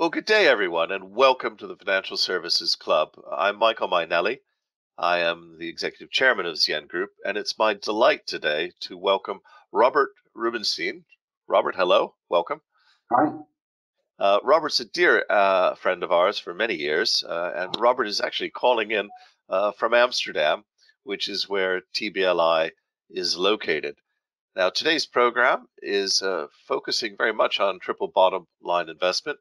Well, good day, everyone, and welcome to the Financial Services Club. I'm Michael Mainelli. I am the executive chairman of Z/Yen Group, and it's my delight today to welcome Robert Rubinstein. Robert, hello, welcome. Hi. Uh, Robert's a dear uh, friend of ours for many years, uh, and Robert is actually calling in uh, from Amsterdam, which is where TBLI is located. Now, today's program is uh, focusing very much on triple bottom line investment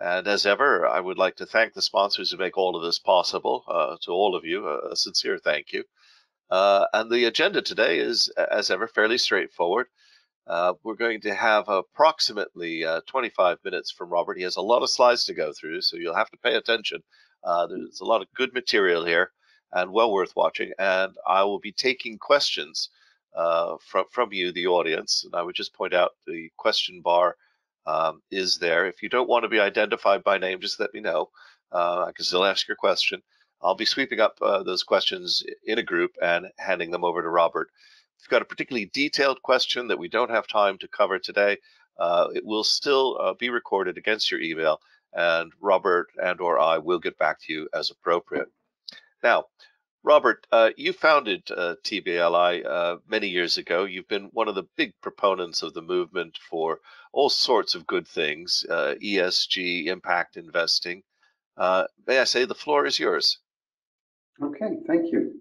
and as ever, I would like to thank the sponsors who make all of this possible. Uh, to all of you, a sincere thank you. Uh, and the agenda today is, as ever, fairly straightforward. Uh, we're going to have approximately uh, 25 minutes from Robert. He has a lot of slides to go through, so you'll have to pay attention. Uh, there's a lot of good material here and well worth watching. And I will be taking questions uh, from, from you, the audience. And I would just point out the question bar um, is there. If you don't want to be identified by name, just let me know. Uh, I can still ask your question. I'll be sweeping up uh, those questions in a group and handing them over to Robert. If you've got a particularly detailed question that we don't have time to cover today, uh, it will still uh, be recorded against your email, and Robert and or I will get back to you as appropriate. Now, Robert, uh, you founded uh, TBLI uh, many years ago. You've been one of the big proponents of the movement for all sorts of good things, uh, ESG, impact investing. Uh, may I say the floor is yours? Okay, thank you.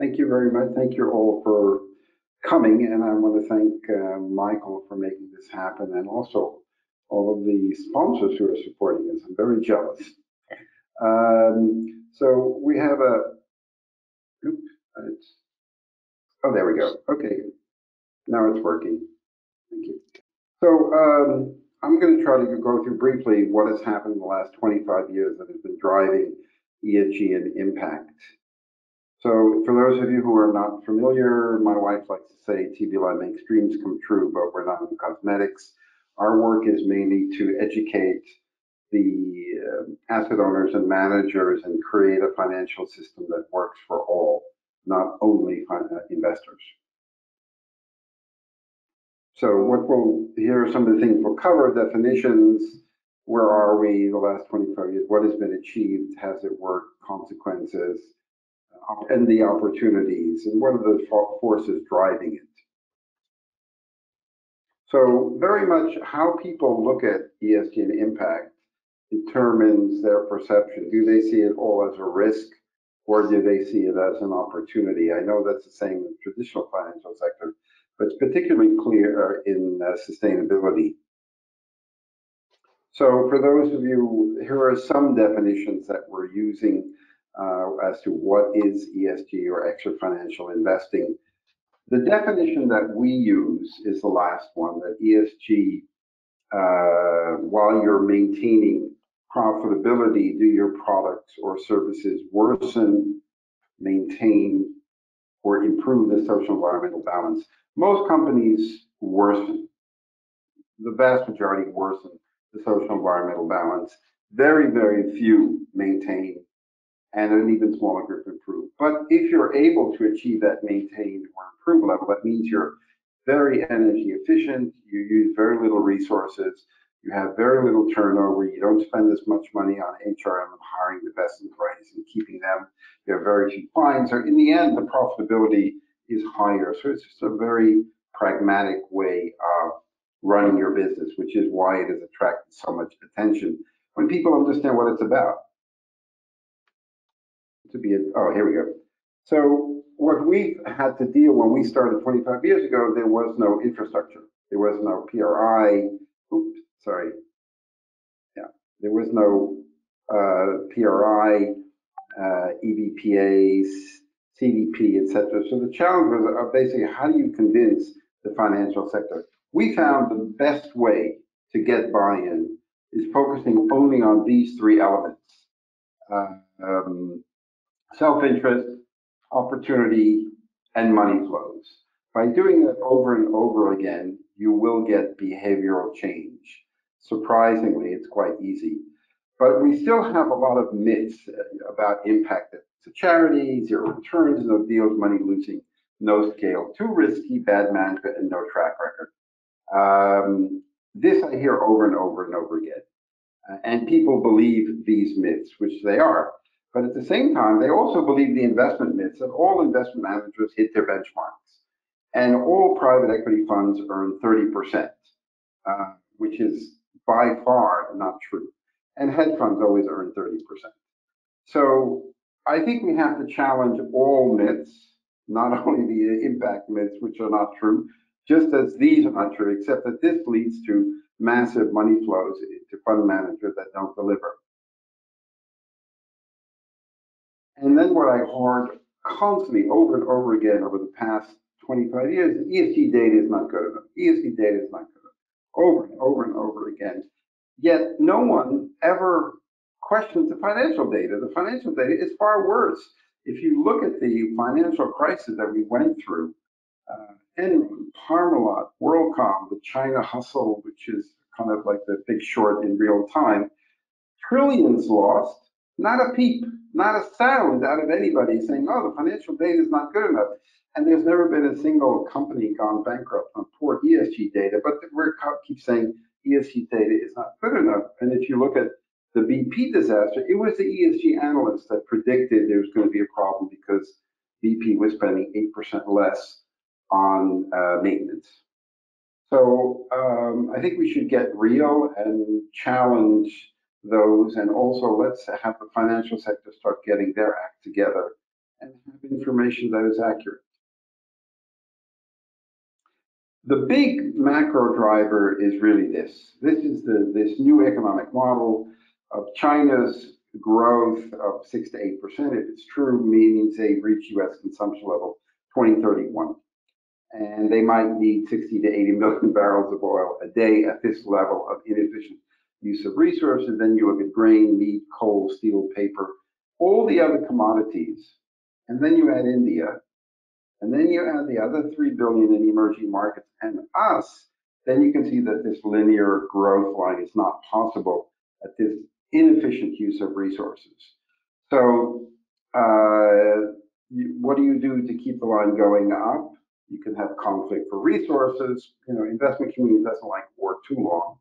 Thank you very much. Thank you all for coming, and I want to thank uh, Michael for making this happen, and also all of the sponsors who are supporting us. I'm very jealous. Um, so we have a Oops, it's, oh, there we go. Okay, now it's working. Thank you. So um, I'm going to try to go through briefly what has happened in the last 25 years that has been driving ESG and impact. So for those of you who are not familiar, my wife likes to say TBLI makes dreams come true, but we're not in cosmetics. Our work is mainly to educate the uh, asset owners and managers and create a financial system that works for all, not only uh, investors. So what we'll, here are some of the things we'll cover, definitions, where are we the last 25 years, what has been achieved, has it worked, consequences, uh, and the opportunities, and what are the forces driving it. So very much how people look at ESG and impact determines their perception. Do they see it all as a risk or do they see it as an opportunity? I know that's the same in the traditional financial sector, but it's particularly clear in uh, sustainability. So for those of you, here are some definitions that we're using uh, as to what is ESG or extra financial investing. The definition that we use is the last one, that ESG, uh, while you're maintaining profitability do your products or services worsen, maintain, or improve the social environmental balance? Most companies worsen. The vast majority worsen the social environmental balance. Very, very few maintain, and an even smaller group improve. But if you're able to achieve that maintain or improve level, that means you're very energy efficient, you use very little resources, you have very little turnover. You don't spend as much money on HRM and hiring the best employees and keeping them. You have very few fines. So in the end, the profitability is higher. So it's just a very pragmatic way of running your business, which is why it has attracted so much attention when people understand what it's about. To be a, oh, here we go. So what we had to deal when we started 25 years ago, there was no infrastructure. There was no PRI. Oops, sorry, yeah, there was no uh, PRI, uh, EBPAs, CDP, etc. So the challenge was uh, basically how do you convince the financial sector? We found the best way to get buy-in is focusing only on these three elements. Uh, um, self-interest, opportunity, and money flows. By doing that over and over again, you will get behavioral change. Surprisingly, it's quite easy. But we still have a lot of myths uh, about impact to charity, zero returns, no deals, money losing, no scale, too risky, bad management, and no track record. Um, this I hear over and over and over again. Uh, and people believe these myths, which they are. But at the same time, they also believe the investment myths that all investment managers hit their benchmarks and all private equity funds earn 30%, uh, which is by far not true. And hedge funds always earn 30%. So I think we have to challenge all myths, not only the impact myths, which are not true, just as these are not true, except that this leads to massive money flows to fund managers that don't deliver. And then what I heard constantly over and over again over the past 25 years, ESG data is not good enough. ESG data is not good enough. Over and over and over again. Yet no one ever questions the financial data. The financial data is far worse. If you look at the financial crisis that we went through, uh, Enron, Parmalat, WorldCom, the China hustle, which is kind of like the big short in real time, trillions lost, not a peep, not a sound out of anybody saying, oh, the financial data is not good enough. And there's never been a single company gone bankrupt on poor ESG data, but we keep saying ESG data is not good enough. And if you look at the BP disaster, it was the ESG analysts that predicted there was going to be a problem because BP was spending 8% less on uh, maintenance. So um, I think we should get real and challenge those, and also let's have the financial sector start getting their act together and have information that is accurate. The big macro driver is really this. This is the this new economic model of China's growth of six to eight percent. If it's true, means they reach U.S. consumption level 2031 and they might need 60 to 80 million barrels of oil a day at this level of inefficient use of resources. Then you look at grain, meat, coal, steel, paper, all the other commodities, and then you add India, and then you add the other 3 billion in emerging markets and us, then you can see that this linear growth line is not possible at this inefficient use of resources. So uh, what do you do to keep the line going up? You can have conflict for resources. You know, investment community doesn't like war too long.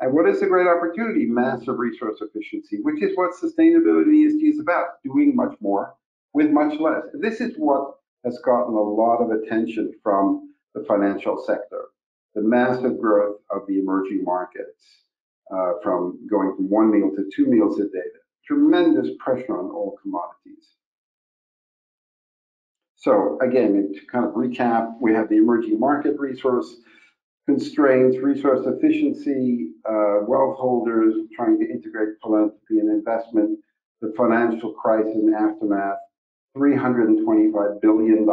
And what is the great opportunity? Massive resource efficiency, which is what sustainability ESG is about, doing much more with much less. This is what has gotten a lot of attention from the financial sector. The massive growth of the emerging markets, uh, from going from one meal to two meals a day, tremendous pressure on all commodities. So again, to kind of recap, we have the emerging market resource constraints, resource efficiency, uh, wealth holders trying to integrate philanthropy and investment, the financial crisis and aftermath, $325 billion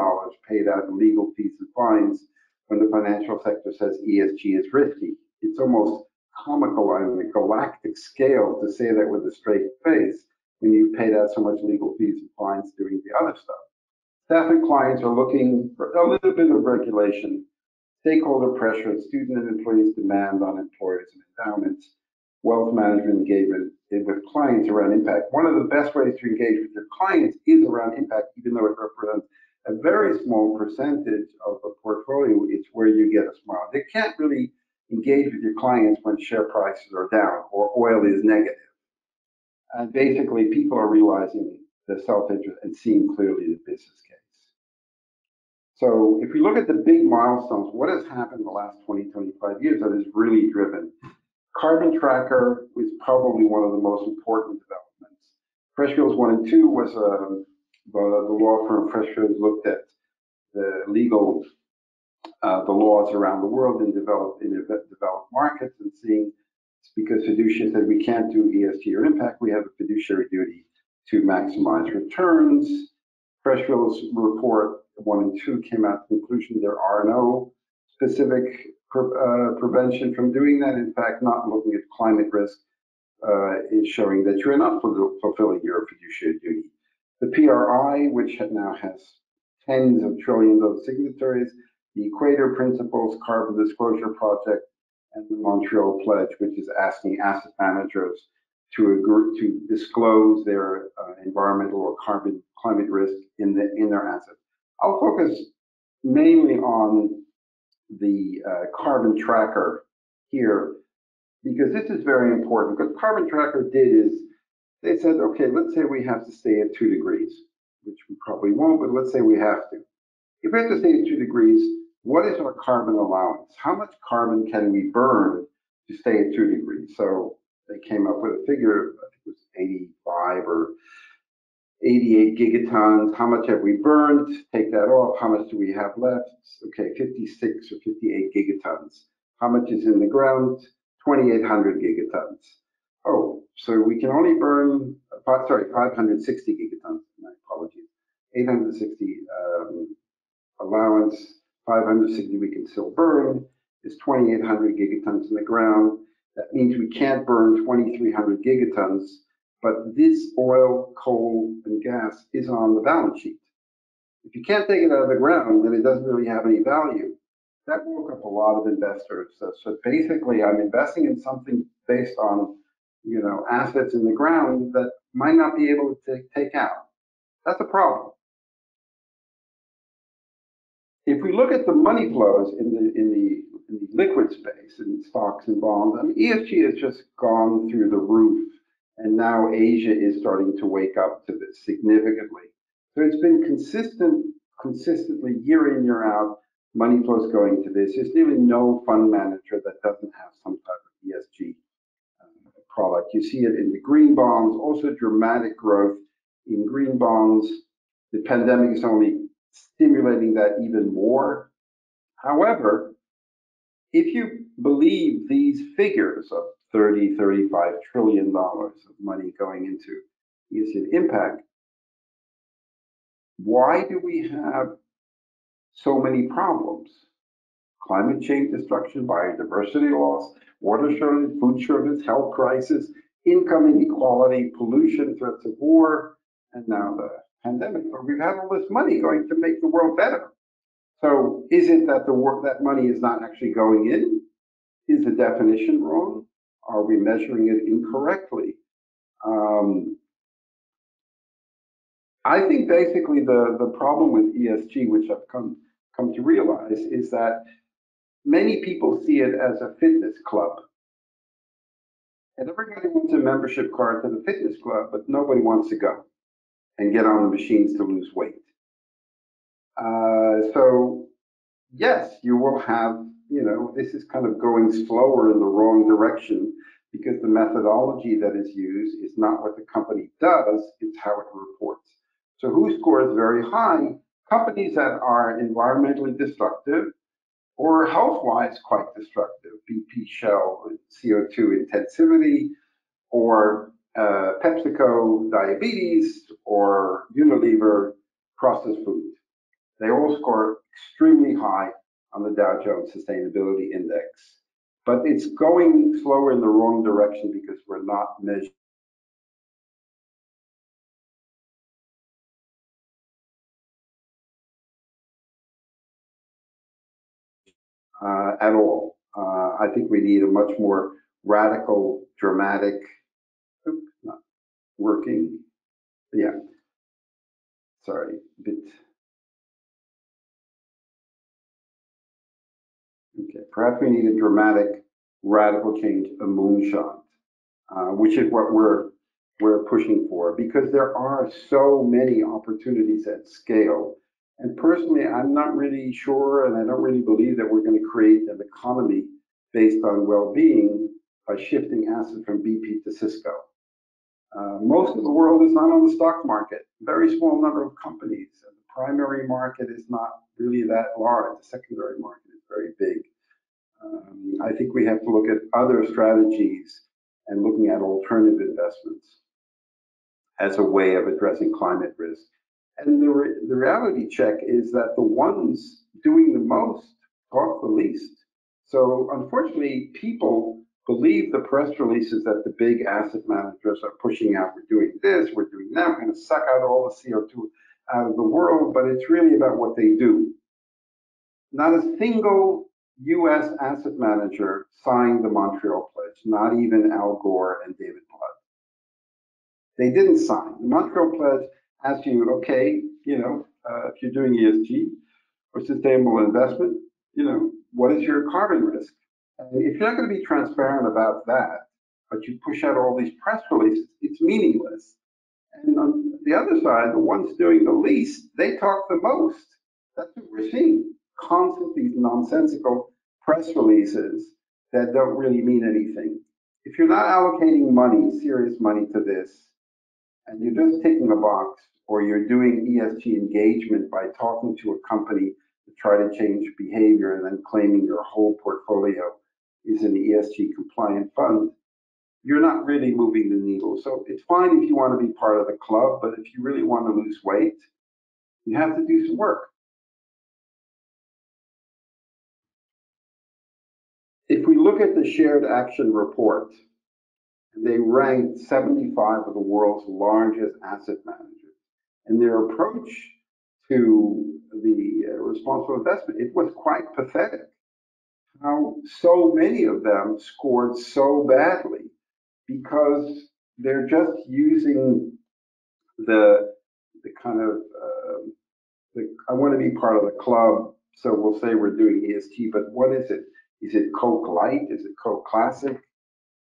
paid out in legal fees and fines when the financial sector says ESG is risky. It's almost comical on a galactic scale to say that with a straight face when you paid out so much legal fees and fines doing the other stuff. Staff and clients are looking for a little bit of regulation, stakeholder pressure, student and employees demand on employers and endowments, wealth management engagement with clients around impact. One of the best ways to engage with your clients is around impact, even though it represents a very small percentage of a portfolio, it's where you get a smile. They can't really engage with your clients when share prices are down or oil is negative. And basically, people are realizing the self-interest and seeing clearly the business case. So if we look at the big milestones, what has happened in the last 20, 25 years that has really driven? Carbon Tracker was probably one of the most important developments. Freshfields 1 and 2 was uh, the, the law firm Freshfields looked at the legal, uh, the laws around the world in developed, in developed markets and seeing because fiduciary said we can't do ESG or impact, we have a fiduciary duty to maximize returns. Freshfield's report one and two came out the conclusion there are no specific uh, prevention from doing that. In fact, not looking at climate risk uh, is showing that you're not fulfilling your fiduciary duty. The PRI, which now has tens of trillions of signatories, the Equator Principles Carbon Disclosure Project, and the Montreal Pledge, which is asking asset managers to agree to disclose their uh, environmental or carbon climate risk in the in their assets. I'll focus mainly on the uh, carbon tracker here. because this is very important. What Carbon Tracker did is they said, okay, let's say we have to stay at two degrees, which we probably won't, but let's say we have to. If we have to stay at two degrees, what is our carbon allowance? How much carbon can we burn to stay at two degrees? So they came up with a figure, I think it was 85 or 88 gigatons. How much have we burned? Take that off. How much do we have left? Okay, 56 or 58 gigatons. How much is in the ground? 2,800 gigatons. Oh, so we can only burn, sorry, 560 gigatons. My apologies. 860 um, allowance, 560 we can still burn. Is 2,800 gigatons in the ground. That means we can't burn 2,300 gigatons but this oil, coal, and gas is on the balance sheet. If you can't take it out of the ground, then it doesn't really have any value. That woke up a lot of investors. So, so basically, I'm investing in something based on, you know, assets in the ground that might not be able to take out. That's a problem. If we look at the money flows in the in the, in the liquid space in stocks and bonds, I mean, ESG has just gone through the roof and now Asia is starting to wake up to this significantly. So it's been consistent, consistently year in, year out, money flows going to this. There's nearly no fund manager that doesn't have some type of ESG uh, product. You see it in the green bonds, also dramatic growth in green bonds. The pandemic is only stimulating that even more. However, if you believe these figures of 30, 35 trillion dollars of money going into ESG impact. Why do we have so many problems? Climate change destruction, biodiversity loss, water shortage, food shortage, health crisis, income inequality, pollution, threats of war, and now the pandemic. But we've had all this money going to make the world better. So is it that the work that money is not actually going in? Is the definition wrong? Are we measuring it incorrectly? Um, I think basically the, the problem with ESG, which I've come, come to realize, is that many people see it as a fitness club. And everybody wants a membership card to the fitness club, but nobody wants to go and get on the machines to lose weight. Uh, so, yes, you will have you know, this is kind of going slower in the wrong direction because the methodology that is used is not what the company does, it's how it reports. So who scores very high? Companies that are environmentally destructive or health-wise quite destructive, BP Shell CO2 intensivity, or uh, PepsiCo diabetes, or Unilever processed food. They all score extremely high on the Dow Jones Sustainability Index. But it's going slower in the wrong direction because we're not measuring uh, at all. Uh, I think we need a much more radical, dramatic, oops, not working, yeah, sorry, bit Okay, perhaps we need a dramatic, radical change, a moonshot, uh, which is what we're we're pushing for because there are so many opportunities at scale. And personally, I'm not really sure, and I don't really believe that we're going to create an economy based on well-being by shifting assets from BP to Cisco. Uh, most of the world is not on the stock market. Very small number of companies. The primary market is not really that large. The secondary market very big. Um, I think we have to look at other strategies and looking at alternative investments as a way of addressing climate risk. And the, re the reality check is that the ones doing the most talk the least. So unfortunately, people believe the press releases that the big asset managers are pushing out. We're doing this, we're doing that, we're going to suck out all the CO2 out of the world, but it's really about what they do. Not a single U.S. asset manager signed the Montreal Pledge, not even Al Gore and David Platt. They didn't sign. The Montreal Pledge asks you, okay, you know, uh, if you're doing ESG or sustainable investment, you know, what is your carbon risk? And if you're not going to be transparent about that, but you push out all these press releases, it's meaningless. And on the other side, the ones doing the least, they talk the most. That's what we're seeing. Constant these nonsensical press releases that don't really mean anything. If you're not allocating money, serious money to this, and you're just ticking a box, or you're doing ESG engagement by talking to a company to try to change behavior and then claiming your whole portfolio is an ESG compliant fund, you're not really moving the needle. So it's fine if you want to be part of the club, but if you really want to lose weight, you have to do some work. Look at the ShareAction report, they ranked 75 of the world's largest asset managers. And their approach to the uh, responsible investment, it was quite pathetic. How so many of them scored so badly because they're just using the the kind of uh, the, I want to be part of the club, so we'll say we're doing ESG, but what is it? Is it Coke Light? Is it Coke Classic?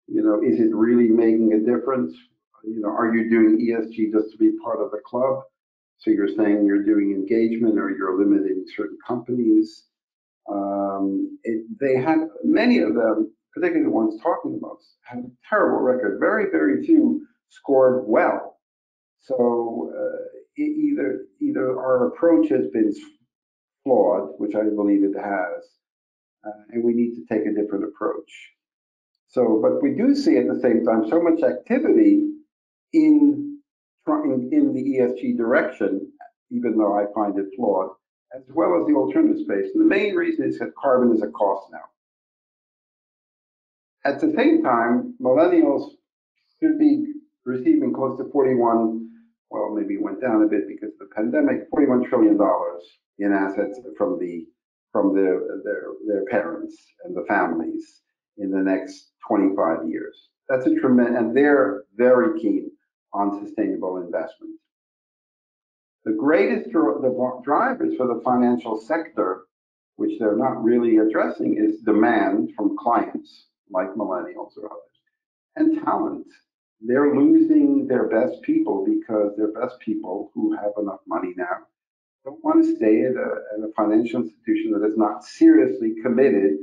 You know, is it really making a difference? You know, are you doing ESG just to be part of the club? So you're saying you're doing engagement or you're limiting certain companies. Um, it, they had many of them particularly the ones talking about, had a terrible record. Very, very few scored well. So uh, either either our approach has been flawed, which I believe it has, Uh, and we need to take a different approach. So, but we do see at the same time so much activity in in, in the ESG direction, even though I find it flawed, as well as the alternative space. And the main reason is that carbon is a cost now. At the same time, millennials should be receiving close to 41, well, maybe went down a bit because of the pandemic, 41 trillion dollars in assets from the from the, their their parents and the families in the next 25 years. That's a tremendous, and they're very keen on sustainable investment. The greatest the drivers for the financial sector, which they're not really addressing, is demand from clients like millennials or others, and talent. They're losing their best people because their best people who have enough money now don't want to stay at a, at a financial institution that is not seriously committed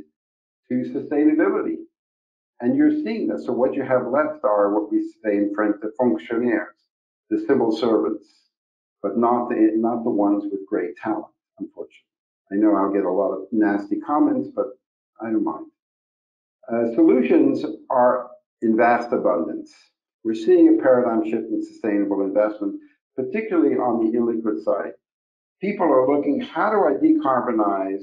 to sustainability. And you're seeing that. So what you have left are what we say in French, the fonctionnaires, the civil servants, but not the not the ones with great talent, unfortunately. I know I'll get a lot of nasty comments, but I don't mind. Uh, solutions are in vast abundance. We're seeing a paradigm shift in sustainable investment, particularly on the illiquid side. People are looking, how do I decarbonize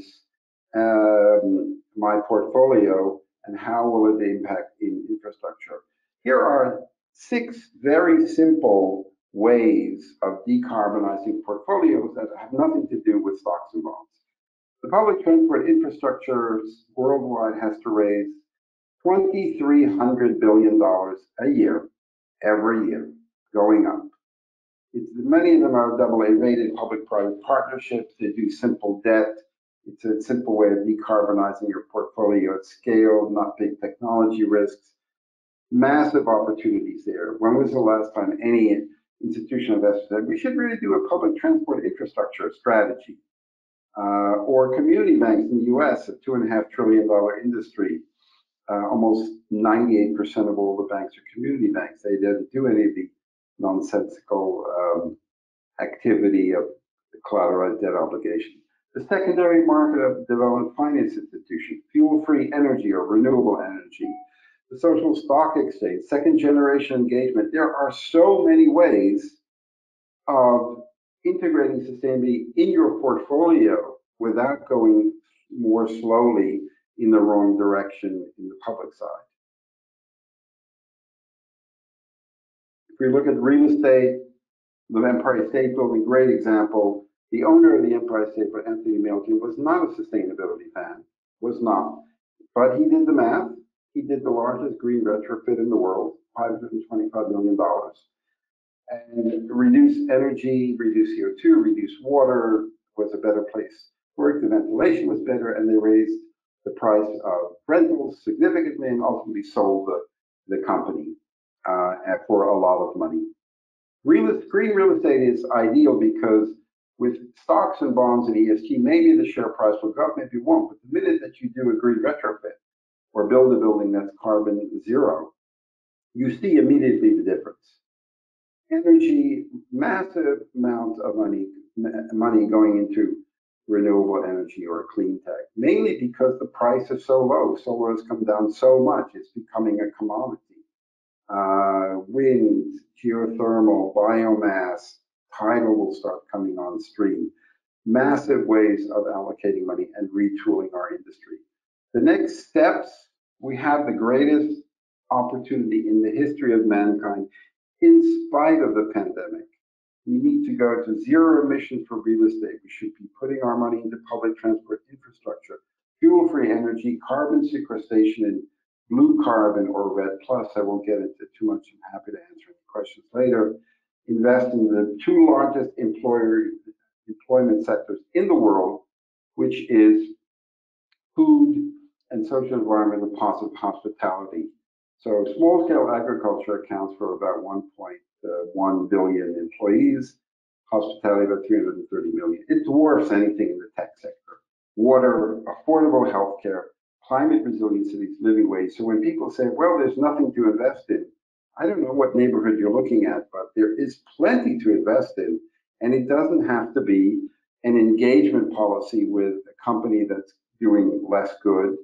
um, my portfolio and how will it impact in infrastructure? Here are six very simple ways of decarbonizing portfolios that have nothing to do with stocks and bonds. The public transport infrastructure worldwide has to raise $2,300 billion a year, every year, going up. It's, many of them are double A rated public-private partnerships. They do simple debt. It's a simple way of decarbonizing your portfolio at scale, not big technology risks. Massive opportunities there. When was the last time any institutional investor said, we should really do a public transport infrastructure strategy? Uh, or community banks in the US, a $2.5 trillion industry, uh, almost 98% of all the banks are community banks. They didn't do any of the nonsensical um, activity of collateralized debt obligation. The secondary market of development finance institution, fuel-free energy or renewable energy, the social stock exchange, second generation engagement. There are so many ways of integrating sustainability in your portfolio without going more slowly in the wrong direction in the public side. We look at real estate, the Empire State Building, great example. The owner of the Empire State Building, Anthony Malkin, was not a sustainability fan, was not. But he did the math. He did the largest green retrofit in the world, $525 million. And reduce energy, reduce CO2, reduce water, was a better place. Work, the ventilation was better, and they raised the price of rentals significantly and ultimately sold the, the company uh, for a lot of money. Real, green real estate is ideal because with stocks and bonds and ESG, maybe the share price will go up, maybe it won't. But the minute that you do a green retrofit or build a building that's carbon zero, you see immediately the difference. Energy, massive amounts of money, money going into renewable energy or clean tech, mainly because the price is so low. Solar has come down so much, it's becoming a commodity. Uh, wind, geothermal, biomass, tidal will start coming on stream. Massive ways of allocating money and retooling our industry. The next steps, we have the greatest opportunity in the history of mankind, in spite of the pandemic. We need to go to zero emission for real estate. We should be putting our money into public transport infrastructure, fuel-free energy, carbon sequestration, and blue carbon or REDD+. I won't get into too much. I'm happy to answer any questions later. Invest in the two largest employer employment sectors in the world, which is food and social environmental positive hospitality. So small scale agriculture accounts for about 1.1 uh, billion employees, hospitality about 330 million. It dwarfs anything in the tech sector. Water, affordable healthcare, climate resilience cities, living wage. So when people say, well, there's nothing to invest in, I don't know what neighborhood you're looking at, but there is plenty to invest in. And it doesn't have to be an engagement policy with a company that's doing less good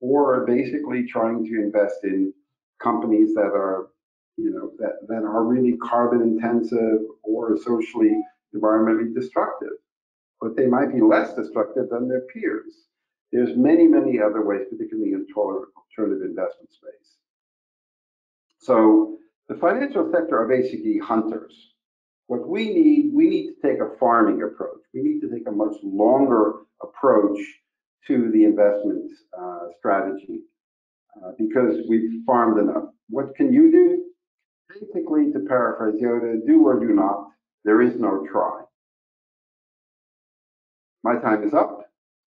or basically trying to invest in companies that are, you know, that, that are really carbon intensive or socially environmentally destructive. But they might be less destructive than their peers. There's many, many other ways, particularly in the alternative investment space. So the financial sector are basically hunters. What we need, we need to take a farming approach. We need to take a much longer approach to the investment uh, strategy uh, because we've farmed enough. What can you do? Basically, to paraphrase Yoda, do or do not. There is no try. My time is up,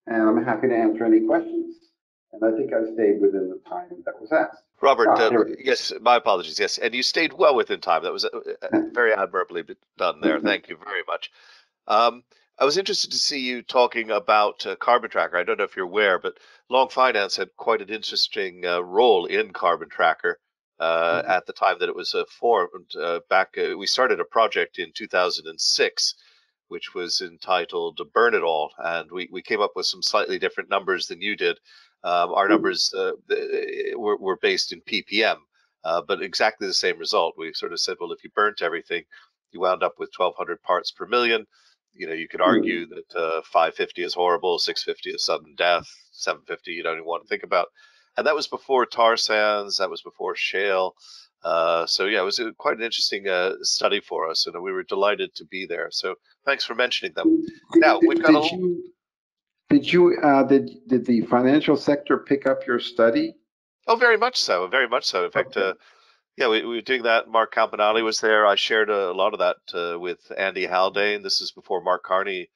and I'm happy to answer any questions. And I think I stayed within the time that was asked. Robert, ah, uh, yes, my apologies. Yes, and you stayed well within time. That was uh, uh, very admirably done there. Thank you very much. Um, I was interested to see you talking about uh, Carbon Tracker. I don't know if you're aware, but Long Finance had quite an interesting uh, role in Carbon Tracker uh, mm-hmm. at the time that it was uh, formed. Uh, back, uh, we started a project in 2006, which was entitled "Burn It All," and we we came up with some slightly different numbers than you did. Um, our mm-hmm. numbers were, were based in ppm, but exactly the same result. We sort of said, well, if you burnt everything, you wound up with 1,200 parts per million you know, you could hmm. argue that uh, 550 is horrible, 650 is sudden death, 750 you don't even want to think about. And that was before tar sands, that was before shale. Uh, so yeah, it was a, quite an interesting uh, study for us, and we were delighted to be there. So thanks for mentioning them. Now we've got. Did a, you did you uh, did did the financial sector pick up your study? Oh, very much so, very much so. In fact, okay. Uh, yeah, we, we were doing that. Mark Campanale was there. I shared a, a lot of that uh, with Andy Haldane. This is before Mark Carney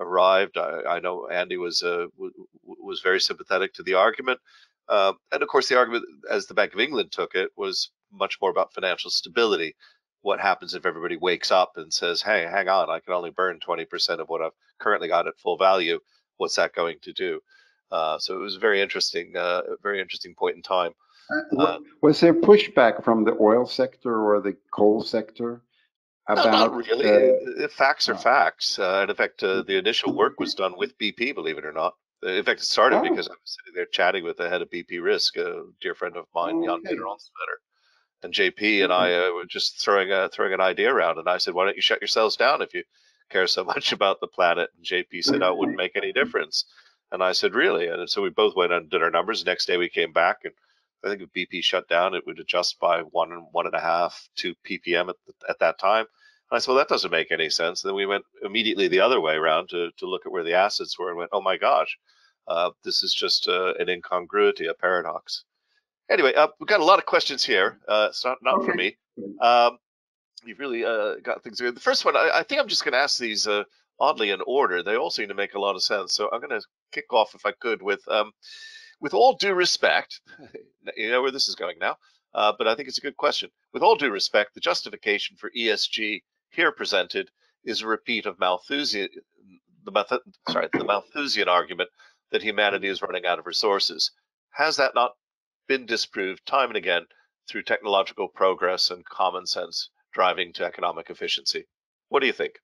arrived. I, I know Andy was uh, w- was very sympathetic to the argument, uh, and of course, the argument, as the Bank of England took it, was much more about financial stability. What happens if everybody wakes up and says, "Hey, hang on, I can only burn 20% of what I've currently got at full value. What's that going to do?" Uh, so it was a very interesting, uh, very interesting point in time. Uh, was there pushback from the oil sector or the coal sector about? No, not really. Uh, facts are facts. Uh, in fact, uh, the initial work was done with BP, believe it or not. In fact, it started oh. because I was sitting there chatting with the head of BP Risk, a dear friend of mine, oh, Jan okay. Peter Onstwedder. And JP and I uh, were just throwing a, throwing an idea around, and I said, "Why don't you shut yourselves down if you care so much about the planet?" And JP said, "Oh, it wouldn't make any difference." And I said, "Really?" And so we both went and did our numbers. The next day we came back and I think if BP shut down, it would adjust by one and one and a half, two ppm at, the, at that time. And I said, well, that doesn't make any sense. And then we went immediately the other way around to, to look at where the assets were and went, oh my gosh, uh, this is just uh, an incongruity, a paradox. Anyway, uh, we've got a lot of questions here. Uh, it's not, not okay. for me. Um, you've really uh, got things good. The first one, I, I think I'm just going to ask these uh, oddly in order. They all seem to make a lot of sense. So I'm going to kick off, if I could, with um, with all due respect, you know where this is going now, uh, but I think it's a good question. With all due respect, the justification for ESG here presented is a repeat of Malthusian, the Malth- sorry, the Malthusian argument that humanity is running out of resources. Has that not been disproved time and again through technological progress and common sense driving to economic efficiency? What do you think?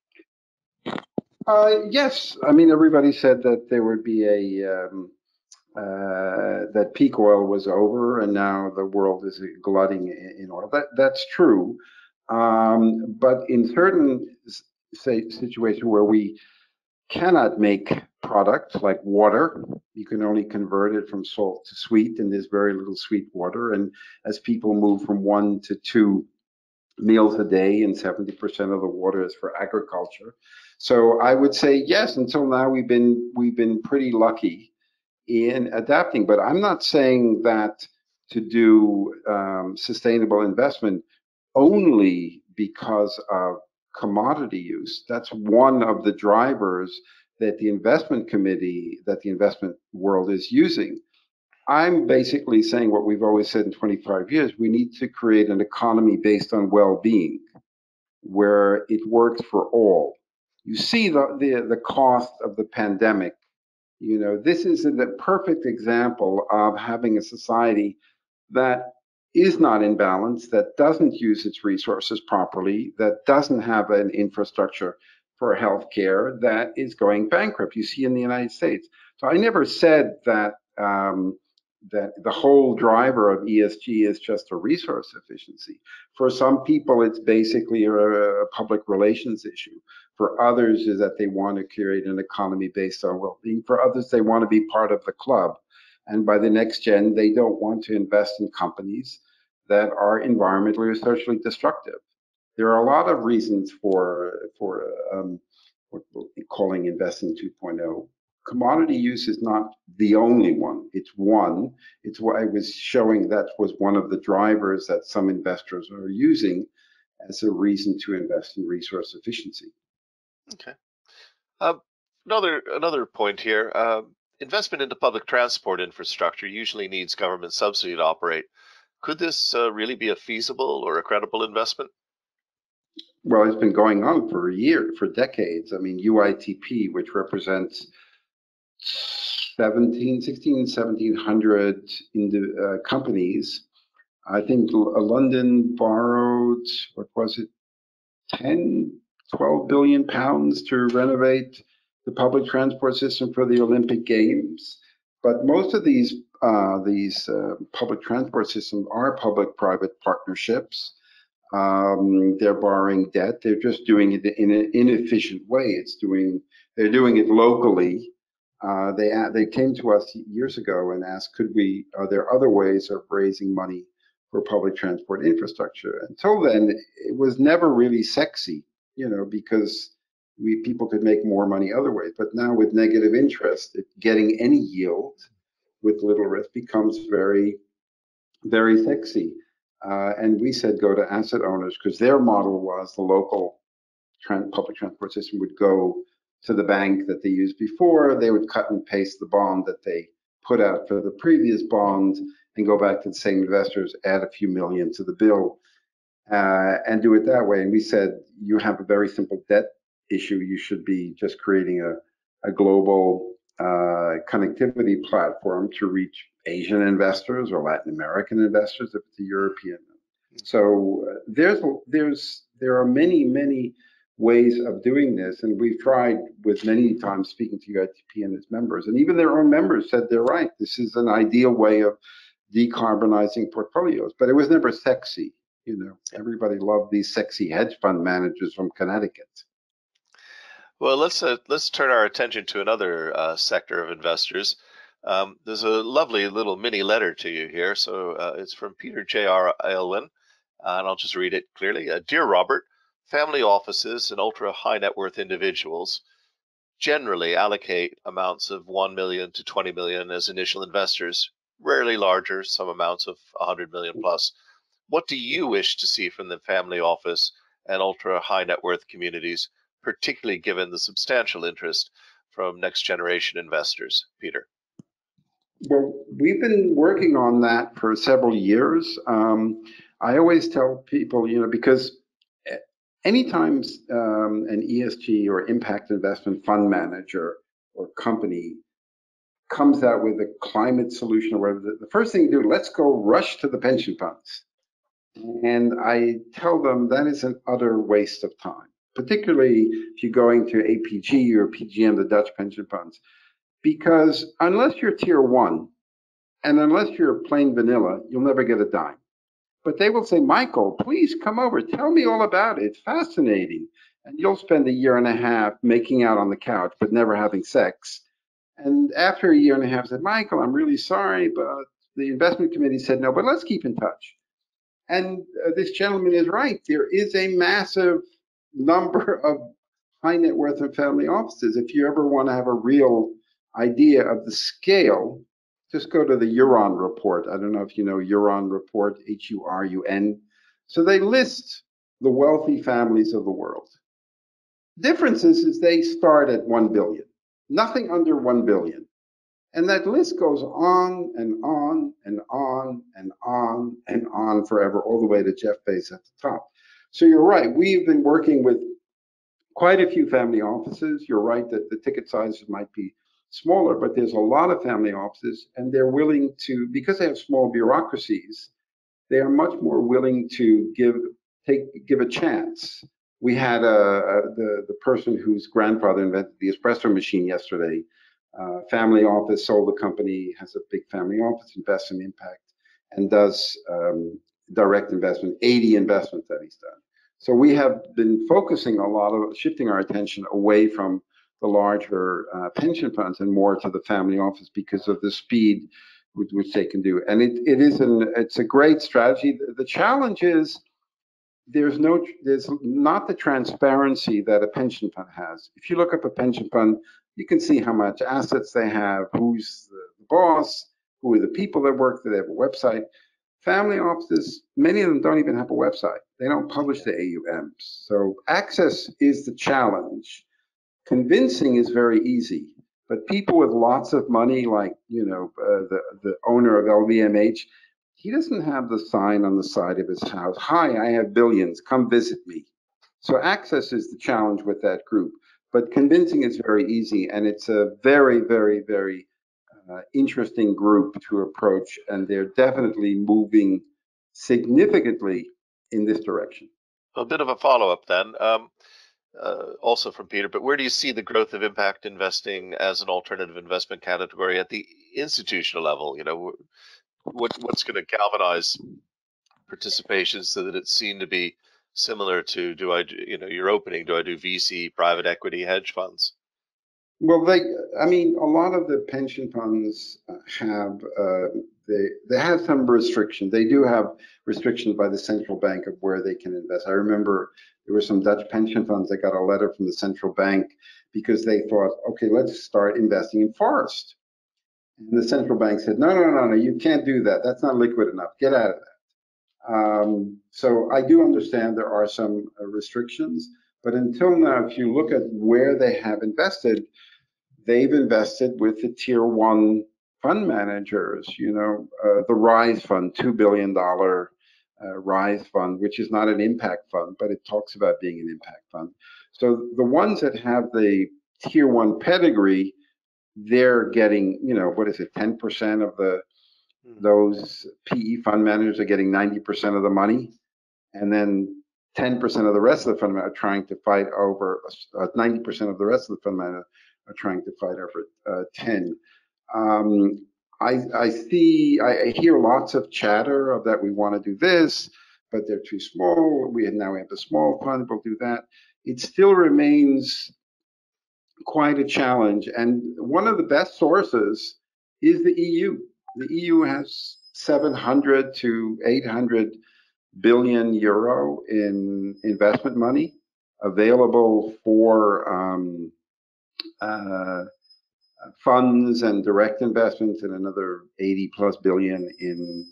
Uh, yes, I mean everybody said that there would be a um, uh, that peak oil was over, and now the world is glutting in oil. That that's true, um, but in certain say situations where we cannot make products like water, you can only convert it from salt to sweet, and there's very little sweet water. And as people move from one to two meals a day, and 70% of the water is for agriculture. So I would say yes. Until now, we've been we've been pretty lucky in adapting. But I'm not saying that to do um, sustainable investment only because of commodity use. That's one of the drivers that the investment committee, that the investment world is using. I'm basically saying what we've always said in 25 years we need to create an economy based on well being where it works for all. You see the, the, the cost of the pandemic you know, this is a perfect example of having a society that is not in balance, that doesn't use its resources properly, that doesn't have an infrastructure for healthcare, that is going bankrupt. You see in the United States. So I never said that um, that the whole driver of ESG is just a resource efficiency. For some people, it's basically a, a, public relations issue. For others, is that they want to create an economy based on well-being. For others, they want to be part of the club. And by the next gen, they don't want to invest in companies that are environmentally or socially destructive. There are a lot of reasons for for um, what we're calling investing 2.0 commodity use is not the only one. It's one. It's what I was showing that was one of the drivers that some investors are using as a reason to invest in resource efficiency. Okay. Uh, another another point here. Uh, investment into public transport infrastructure usually needs government subsidy to operate. Could this uh, really be a feasible or a credible investment? Well, it's been going on for a year, for decades. I mean, UITP, which represents 17, 16, 1700 in the uh, companies. I think uh, London borrowed, what was it, 10, 12 billion pounds to renovate the public transport system for the Olympic Games. But most of these uh, these uh, public transport systems are public-private partnerships. Um, they're borrowing debt. They're just doing it in an inefficient way. It's doing they're doing it locally uh, they they came to us years ago and asked, could we? Are there other ways of raising money for public transport infrastructure? Until then, it was never really sexy, you know, because we people could make more money other ways. But now with negative interest, getting any yield with little risk becomes very, very sexy. Uh, and we said go to asset owners because their model was the local public transport system would go to the bank that they used before, they would cut and paste the bond that they put out for the previous bond and go back to the same investors, add a few million to the bill, uh, and do it that way. And we said, you have a very simple debt issue. You should be just creating a, a global uh, connectivity platform to reach Asian investors or Latin American investors if it's a European. So uh, there's there's there are many many ways of doing this. And we've tried with many times speaking to UITP and its members, and even their own members said they're right. This is an ideal way of decarbonizing portfolios, but it was never sexy. You know, everybody loved these sexy hedge fund managers from Connecticut. Well, let's uh, let's turn our attention to another uh, sector of investors. Um, there's a lovely little mini letter to you here. So uh, it's from Peter J.R. Aylwin, and I'll just read it clearly. Uh, Dear Robert, Family offices and ultra high net worth individuals generally allocate amounts of 1 million to 20 million as initial investors, rarely larger, some amounts of 100 million plus. What do you wish to see from the family office and ultra high net worth communities, particularly given the substantial interest from next generation investors? Peter. Well, we've been working on that for several years. Um, I always tell people, you know, because anytime um, an ESG or impact investment fund manager or company comes out with a climate solution or whatever, the, first thing you do, let's go rush to the pension funds. And I tell them that is an utter waste of time, particularly if you're going to APG or PGGM, the Dutch pension funds, because unless you're tier one and unless you're plain vanilla, you'll never get a dime. But they will say, Michael, please come over, tell me all about it. It's fascinating. And you'll spend a year and a half making out on the couch, but never having sex. And after a year and a half, I said, Michael, I'm really sorry, but the investment committee said no, but let's keep in touch. And uh, this gentleman is right. There is a massive number of high net worth and family offices. If you ever want to have a real idea of the scale, just go to the Hurun report. I don't know if you know Hurun report, H U R U N. So they list the wealthy families of the world. Difference is, is they start at 1 billion, nothing under 1 billion. And that list goes on and on and on and on and on forever, all the way to Jeff Bezos at the top. So you're right. We've been working with quite a few family offices. You're right that the ticket sizes might be smaller, but there's a lot of family offices, and they're willing to, because they have small bureaucracies, they are much more willing to give take give a chance. We had a, a the the person whose grandfather invented the espresso machine yesterday uh, family office, sold the company, has a big family office, invests in impact, and does um, direct investment, 80 investments that he's done. So we have been focusing a lot of shifting our attention away from the larger uh, pension funds and more to the family office because of the speed with which they can do. And it, it is an it's a great strategy. The challenge is there's no there's not the transparency that a pension fund has. If you look up a pension fund, you can see how much assets they have, who's the boss, who are the people that work there, they have a website. Family offices, many of them don't even have a website. They don't publish the AUMs. So access is the challenge. Convincing is very easy, but people with lots of money, like you know uh, the the owner of LVMH, he doesn't have the sign on the side of his house. Hi, I have billions. Come visit me. So access is the challenge with that group. But convincing is very easy, and it's a very, very, very uh, interesting group to approach, and they're definitely moving significantly in this direction. A bit of a follow up then, um, uh, also from Peter, but where do you see the growth of impact investing as an alternative investment category at the institutional level? You know, what, what's going to galvanize participation so that it's seen to be similar to do I you know your opening do I do VC private equity hedge funds? Well, they I mean a lot of the pension funds have uh, they they have some restrictions. They do have restrictions by the central bank of where they can invest. I remember there were some Dutch pension funds that got a letter from the central bank because they thought, okay, let's start investing in forest. And the central bank said, no, no, no, no, you can't do that. That's not liquid enough. Get out of that. Um, so I do understand there are some uh, restrictions, but until now, if you look at where they have invested, they've invested with the tier one fund managers, you know, uh, the RISE fund, $2 billion uh, RISE fund, which is not an impact fund, but it talks about being an impact fund. So the ones that have the tier one pedigree, they're getting, you know, what is it, 10% of the Hmm. those PE fund managers are getting 90% of the money, and then 10% of the rest of the fund are trying to fight over, uh, 90% of the rest of the fund trying to fight over uh, 10. Um, I, I see, I, hear lots of chatter of that we want to do this, but they're too small. We now have the small fund, we'll do that. It still remains quite a challenge. And one of the best sources is the EU the EU has 700 to 800 billion euro in investment money available for um, uh, funds and direct investments and another 80 plus billion in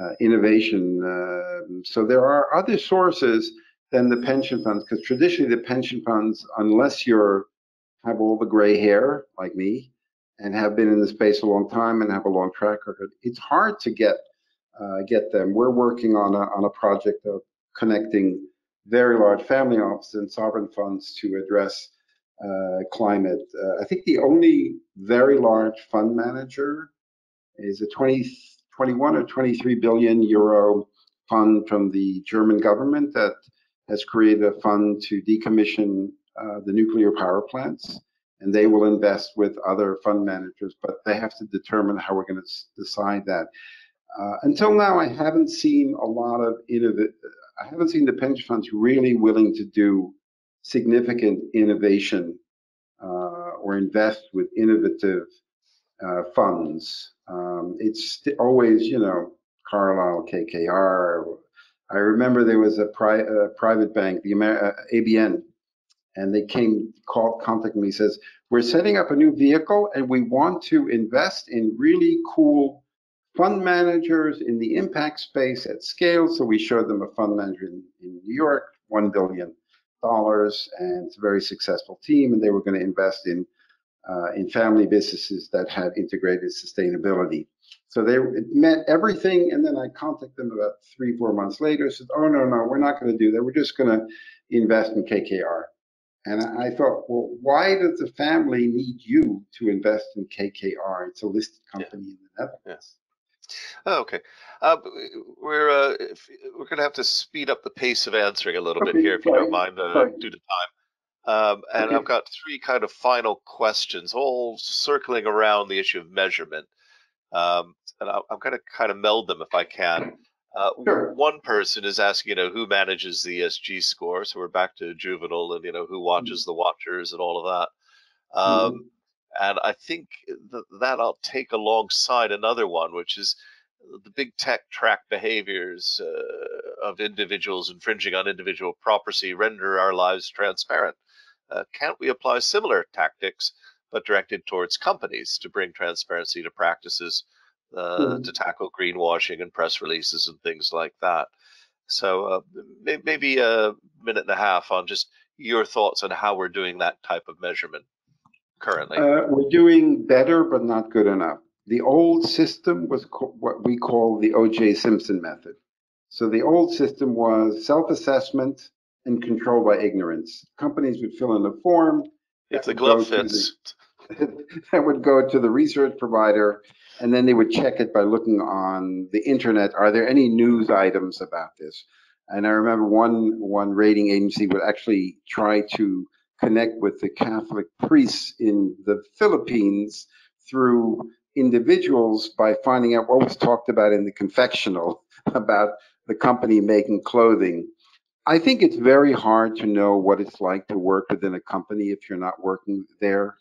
uh, innovation. Uh, so there are other sources than the pension funds because traditionally the pension funds, unless you're have all the gray hair like me, and have been in the space a long time and have a long track record, it's hard to get uh, get them. We're working on a, on a project of connecting very large family offices and sovereign funds to address uh, climate. Uh, I think the only very large fund manager is a 20, 21 or 23 billion euro fund from the German government that has created a fund to decommission uh, the nuclear power plants. And they will invest with other fund managers, but they have to determine how we're going to decide that. Uh, until now, I haven't seen a lot of innovative. I haven't seen the pension funds really willing to do significant innovation uh, or invest with innovative uh, funds. Um, it's always, you know, Carlyle, KKR. I remember there was a, pri a private bank, the Amer uh, ABN, and they came, called, contacted me, says, we're setting up a new vehicle and we want to invest in really cool fund managers in the impact space at scale. So we showed them a fund manager in, in New York, $1 billion, and it's a very successful team, and they were going to invest in uh, in family businesses that had integrated sustainability. So they met everything, and then I contacted them about three, four months later. Said, "Oh no, no, we're not going to do that. We're just going to invest in KKR." And I thought, well, why does the family need you to invest in KKR? It's a listed company yeah. in the Netherlands. Oh, okay. Uh, we're uh, we're going to have to speed up the pace of answering a little okay, bit here, if sorry, you don't mind, uh, due to time. Um, and okay. I've got three kind of final questions, all circling around the issue of measurement. Um, and I, am going to kind of meld them if I can. Uh, sure. One person is asking, you know, who manages the ESG score? So we're back to Juvenal and, you know, who watches mm-hmm. the watchers and all of that. Um, mm-hmm. And I think that, that I'll take alongside another one, which is the big tech track behaviors uh, of individuals infringing on individual property render our lives transparent. Uh, can't we apply similar tactics, but directed towards companies to bring transparency to practices, uh, mm. to tackle greenwashing and press releases and things like that? So uh, maybe a minute and a half on just your thoughts on how we're doing that type of measurement currently? Uh, we're doing better, but not good enough. The old system was what we call the O.J. Simpson method. So the old system was self-assessment and control by ignorance. Companies would fill in a form. If the glove fits. The, that would go to the research provider, and then they would check it by looking on the internet. Are there any news items about this? And I remember one one rating agency would actually try to connect with the Catholic priests in the Philippines through individuals by finding out what was talked about in the confectional about the company making clothing. I think it's very hard to know what it's like to work within a company if you're not working there.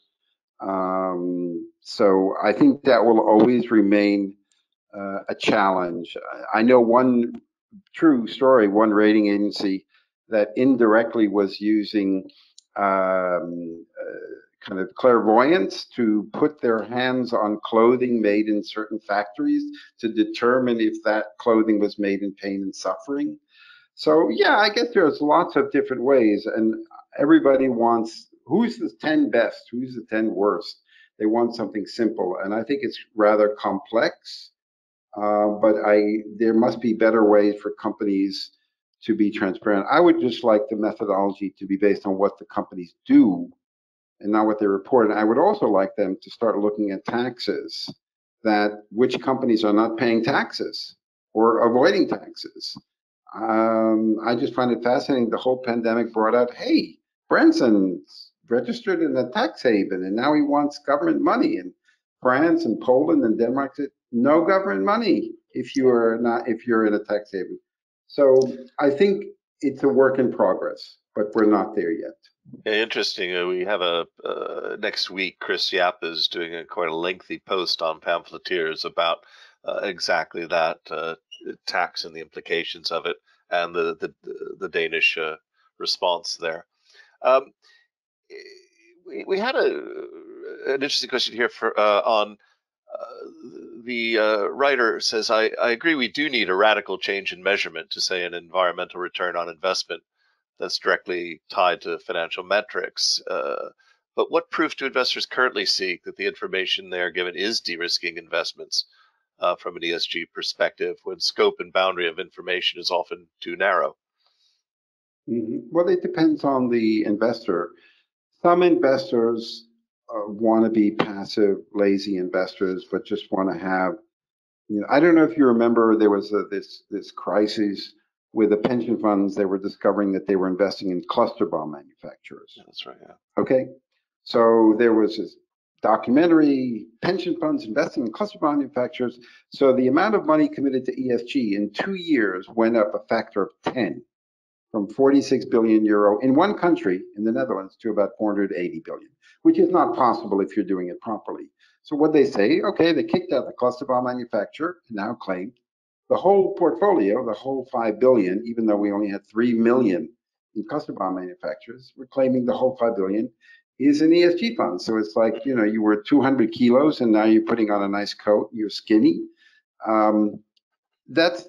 Um, so I think that will always remain uh, a challenge. I know one true story, one rating agency that indirectly was using um, uh, kind of clairvoyance to put their hands on clothing made in certain factories to determine if that clothing was made in pain and suffering. So yeah, I guess there's lots of different ways, and everybody wants who's the 10 best, who's the 10 worst. They want something simple, and I think it's rather complex. Uh, but I there must be better ways for companies to be transparent. I would just like the methodology to be based on what the companies do and not what they report. And I would also like them to start looking at taxes, that which companies are not paying taxes or avoiding taxes. Um, I just find it fascinating. The whole pandemic brought out, hey, Branson's registered in a tax haven, and now he wants government money. And France and Poland and Denmark said, no government money if you are not if you're in a tax haven. So I think it's a work in progress, but we're not there yet. Yeah, interesting. Uh, we have a uh, next week. Chris Yap is doing a quite a lengthy post on pamphleteers about uh, exactly that uh, tax and the implications of it, and the the, the Danish uh, response there. Um, we, we had a an interesting question here for uh, on the uh, writer says, I, I agree we do need a radical change in measurement to say an environmental return on investment that's directly tied to financial metrics. Uh, but what proof do investors currently seek that the information they are given is de-risking investments uh, from an ESG perspective when scope and boundary of information is often too narrow? Mm-hmm. Well, it depends on the investor. Some investors uh, want to be passive, lazy investors, but just want to have, you know, I don't know if you remember there was a, this this crisis with the pension funds. They were discovering that they were investing in cluster bomb manufacturers. Yeah, that's right. Yeah. Okay, so there was this documentary, pension funds investing in cluster bomb manufacturers. So the amount of money committed to ESG in two years went up a factor of 10 from 46 billion euro in one country, in the Netherlands, to about 480 billion, which is not possible if you're doing it properly. So what they say, okay, they kicked out the cluster bomb manufacturer and now claim the whole portfolio, the whole 5 billion, even though we only had 3 million in cluster bomb manufacturers, we're claiming the whole 5 billion is an ESG fund. So it's like, you know, you were 200 kilos and now you're putting on a nice coat, you're skinny. Um, that's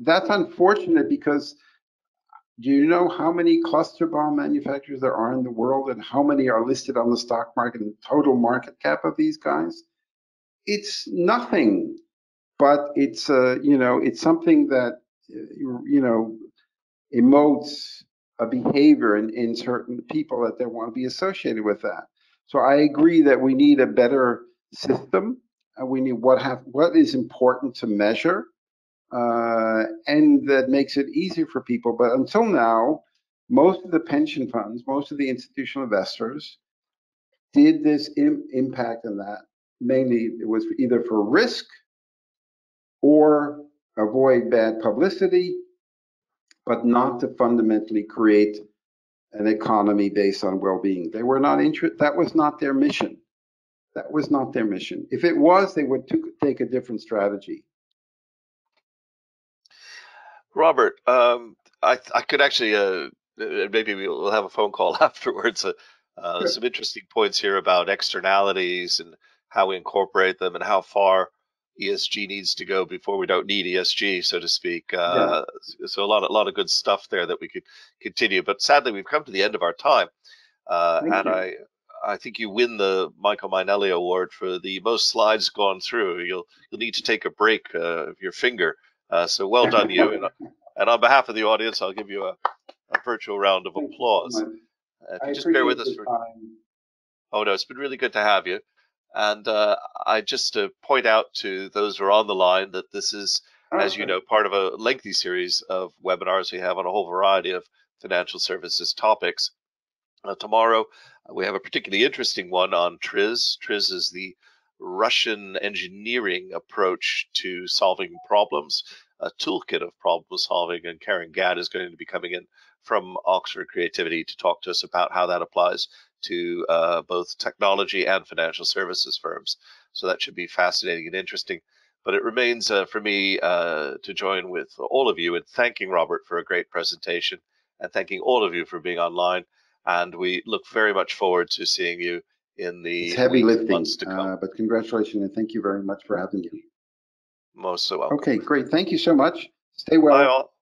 that's unfortunate because do you know how many cluster bomb manufacturers there are in the world and how many are listed on the stock market and total market cap of these guys? It's nothing, but it's uh, you know it's something that you know emotes a behavior in, in certain people that they want to be associated with that. So I agree that we need a better system. Uh, we need what have what is important to measure, uh, and that makes it easier for people. But until now, most of the pension funds, most of the institutional investors, did this Im impact on that. Mainly, it was either for risk or avoid bad publicity but not to fundamentally create an economy based on well-being. They were not interested. That was not their mission. That was not their mission. If it was, they would take a different strategy. Robert, um, I, I could actually, uh, uh, maybe we'll have a phone call afterwards. Uh, uh, sure. Some interesting points here about externalities and how we incorporate them and how far ESG needs to go before we don't need ESG, so to speak. Uh, yeah. So a lot, of, a lot of good stuff there that we could continue. But sadly, we've come to the end of our time, uh, and you. I, I think you win the Michael Mainelli Award for the most slides gone through. You'll, you'll need to take a break uh, of your finger. Uh, so well done, you. And, and, on behalf of the audience, I'll give you a, a virtual round of applause. if you just bear with us for. Time. Oh no, it's been really good to have you. And uh, I just to point out to those who are on the line that this is, okay. as you know, part of a lengthy series of webinars we have on a whole variety of financial services topics. Uh, tomorrow, uh, we have a particularly interesting one on TRIZ. TRIZ is the Russian engineering approach to solving problems, a toolkit of problem solving. And Karen Gadd is going to be coming in from Oxford Creativity to talk to us about how that applies to uh, both technology and financial services firms. So that should be fascinating and interesting. But it remains uh, for me uh, to join with all of you in thanking Robert for a great presentation and thanking all of you for being online. And we look very much forward to seeing you in the it's heavy lifting, uh, but congratulations and thank you very much for having me. Most so welcome. Okay, great. Thank you so much. Stay well. Bye all.